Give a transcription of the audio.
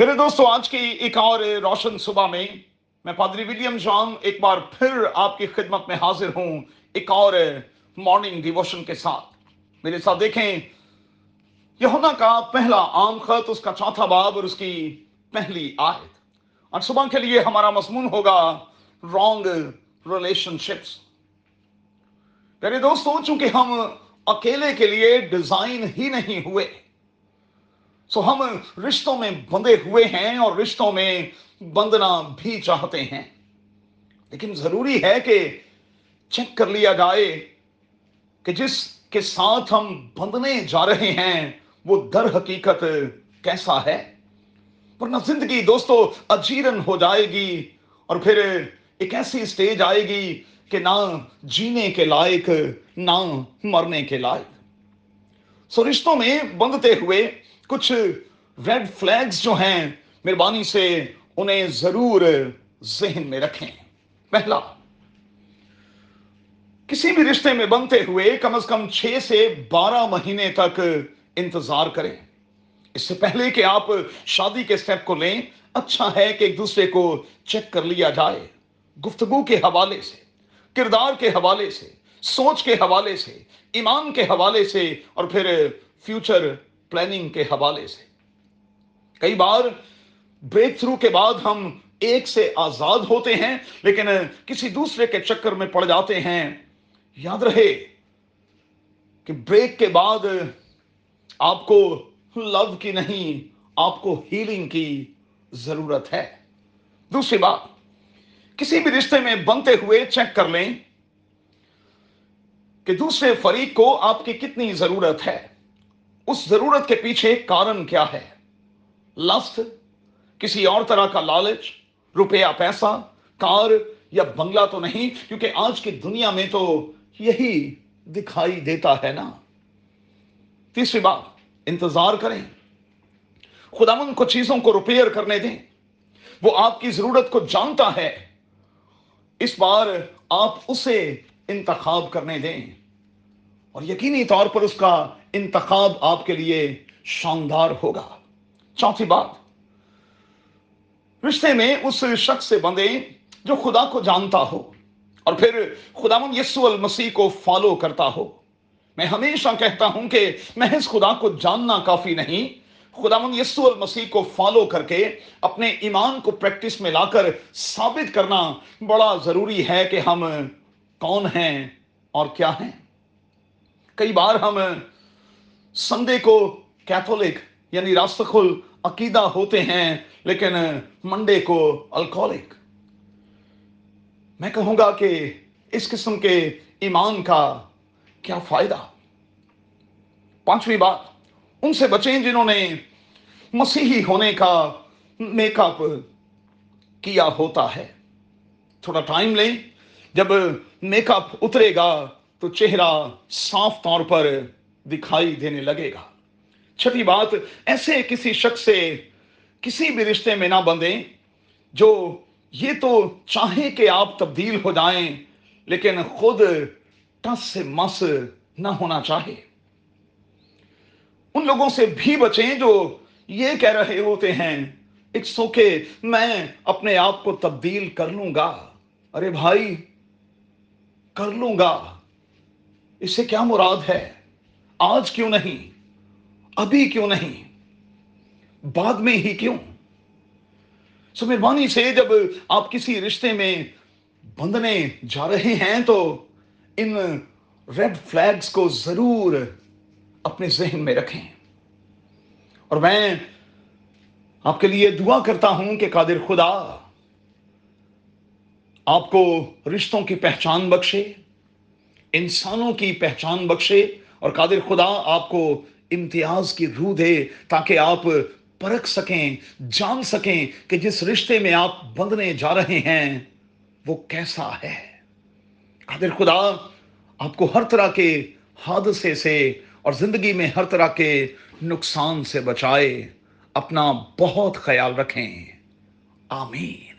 میرے دوستو، آج کی ایک اور روشن صبح میں میں پادری ویلیم جان ایک بار پھر آپ کی خدمت میں حاضر ہوں، ایک اور مارننگ ڈیووشن کے ساتھ۔ میرے ساتھ دیکھیں، یہونا کا پہلا عام خط، اس کا چوتھا باب اور اس کی پہلی آیت۔ اور صبح کے لیے ہمارا مضمون ہوگا رانگ ریلیشن شپس میرے دوستو، چونکہ ہم اکیلے کے لیے ڈیزائن ہی نہیں ہوئے سو ہم رشتوں میں بندھے ہوئے ہیں اور رشتوں میں بندنا بھی چاہتے ہیں۔ لیکن ضروری ہے کہ چیک کر لیا جائے کہ جس کے ساتھ ہم بندنے جا رہے ہیں، وہ در حقیقت کیسا ہے۔ ورنہ زندگی دوستو اجیرن ہو جائے گی اور پھر ایک ایسی اسٹیج آئے گی کہ نہ جینے کے لائق، نہ مرنے کے لائق۔ سو رشتوں میں بندتے ہوئے کچھ ریڈ فلیگز جو ہیں، مہربانی سے انہیں ضرور ذہن میں رکھیں۔ پہلا، کسی بھی رشتے میں بنتے ہوئے کم از کم چھ سے بارہ مہینے تک انتظار کریں۔ اس سے پہلے کہ آپ شادی کے سٹیپ کو لیں اچھا ہے کہ ایک دوسرے کو چیک کر لیا جائے۔ گفتگو کے حوالے سے، کردار کے حوالے سے، سوچ کے حوالے سے، ایمان کے حوالے سے اور پھر فیوچر پلاننگ کے حوالے سے۔ کئی بار بریک تھرو کے بعد ہم ایک سے آزاد ہوتے ہیں، لیکن کسی دوسرے کے چکر میں پڑ جاتے ہیں۔ یاد رہے کہ بریک کے بعد آپ کو لو کی نہیں، آپ کو ہیلنگ کی ضرورت ہے۔ دوسری بات، کسی بھی رشتے میں بنتے ہوئے چیک کر لیں کہ دوسرے فریق کو آپ کی کتنی ضرورت ہے۔ اس ضرورت کے پیچھے کارن کیا ہے؟ لفظ، کسی اور طرح کا لالچ، روپیہ، پیسہ، کار یا بنگلہ تو نہیں، کیونکہ آج کی دنیا میں تو یہی دکھائی دیتا ہے نا۔ تیسری بات، انتظار کریں۔ خدا من کو چیزوں کو روپیئر کرنے دیں۔ وہ آپ کی ضرورت کو جانتا ہے۔ اس بار آپ اسے انتخاب کرنے دیں۔ اور یقینی طور پر اس کا انتخاب آپ کے لیے شاندار ہوگا۔ چوتھی بات، رشتے میں اس شخص سے بندے جو خدا کو جانتا ہو اور پھر خدا من یسو المسیح کو فالو کرتا ہو۔ میں ہمیشہ کہتا ہوں کہ محض خدا کو جاننا کافی نہیں خدا من یسو المسیح کو فالو کر کے اپنے ایمان کو پریکٹس میں لا کر ثابت کرنا بڑا ضروری ہے کہ ہم کون ہیں اور کیا ہیں۔ کئی بار ہم سنڈے کو کیتھولک یعنی راستخل عقیدہ ہوتے ہیں، لیکن منڈے کو الکولک میں کہوں گا کہ اس قسم کے ایمان کا کیا فائدہ؟ پانچویں بات، ان سے بچیں جنہوں نے مسیحی ہونے کا میک اپ کیا ہوتا ہے۔ تھوڑا ٹائم لیں، جب میک اپ اترے گا تو چہرہ صاف طور پر دکھائی دینے لگے گا۔ چھٹی بات، ایسے کسی شخص سے، کسی بھی رشتے میں نہ بندیں جو یہ تو چاہے کہ آپ تبدیل ہو جائیں، لیکن خود ٹس سے مس نہ ہونا چاہے۔ ان لوگوں سے بھی بچیں جو یہ کہہ رہے ہوتے ہیں اٹس اوکے میں اپنے آپ کو تبدیل کر لوں گا۔ ارے بھائی، کر لوں گا۔ اس سے کیا مراد ہے؟ آج کیوں نہیں؟ ابھی کیوں نہیں؟ بعد میں ہی کیوں؟ سو مہربانی سے جب آپ کسی رشتے میں بندنے جا رہے ہیں تو ان ریڈ فلیگز کو ضرور اپنے ذہن میں رکھیں۔ اور میں آپ کے لیے دعا کرتا ہوں کہ قادر خدا، آپ کو رشتوں کی پہچان بخشے، انسانوں کی پہچان بخشے اور قادر خدا آپ کو امتیاز کی روح دے تاکہ آپ پرکھ سکیں، جان سکیں کہ جس رشتے میں آپ بندنے جا رہے ہیں، وہ کیسا ہے۔ قادر خدا، آپ کو ہر طرح کے حادثے سے اور زندگی میں ہر طرح کے نقصان سے بچائے، اپنا بہت خیال رکھیں۔ آمین۔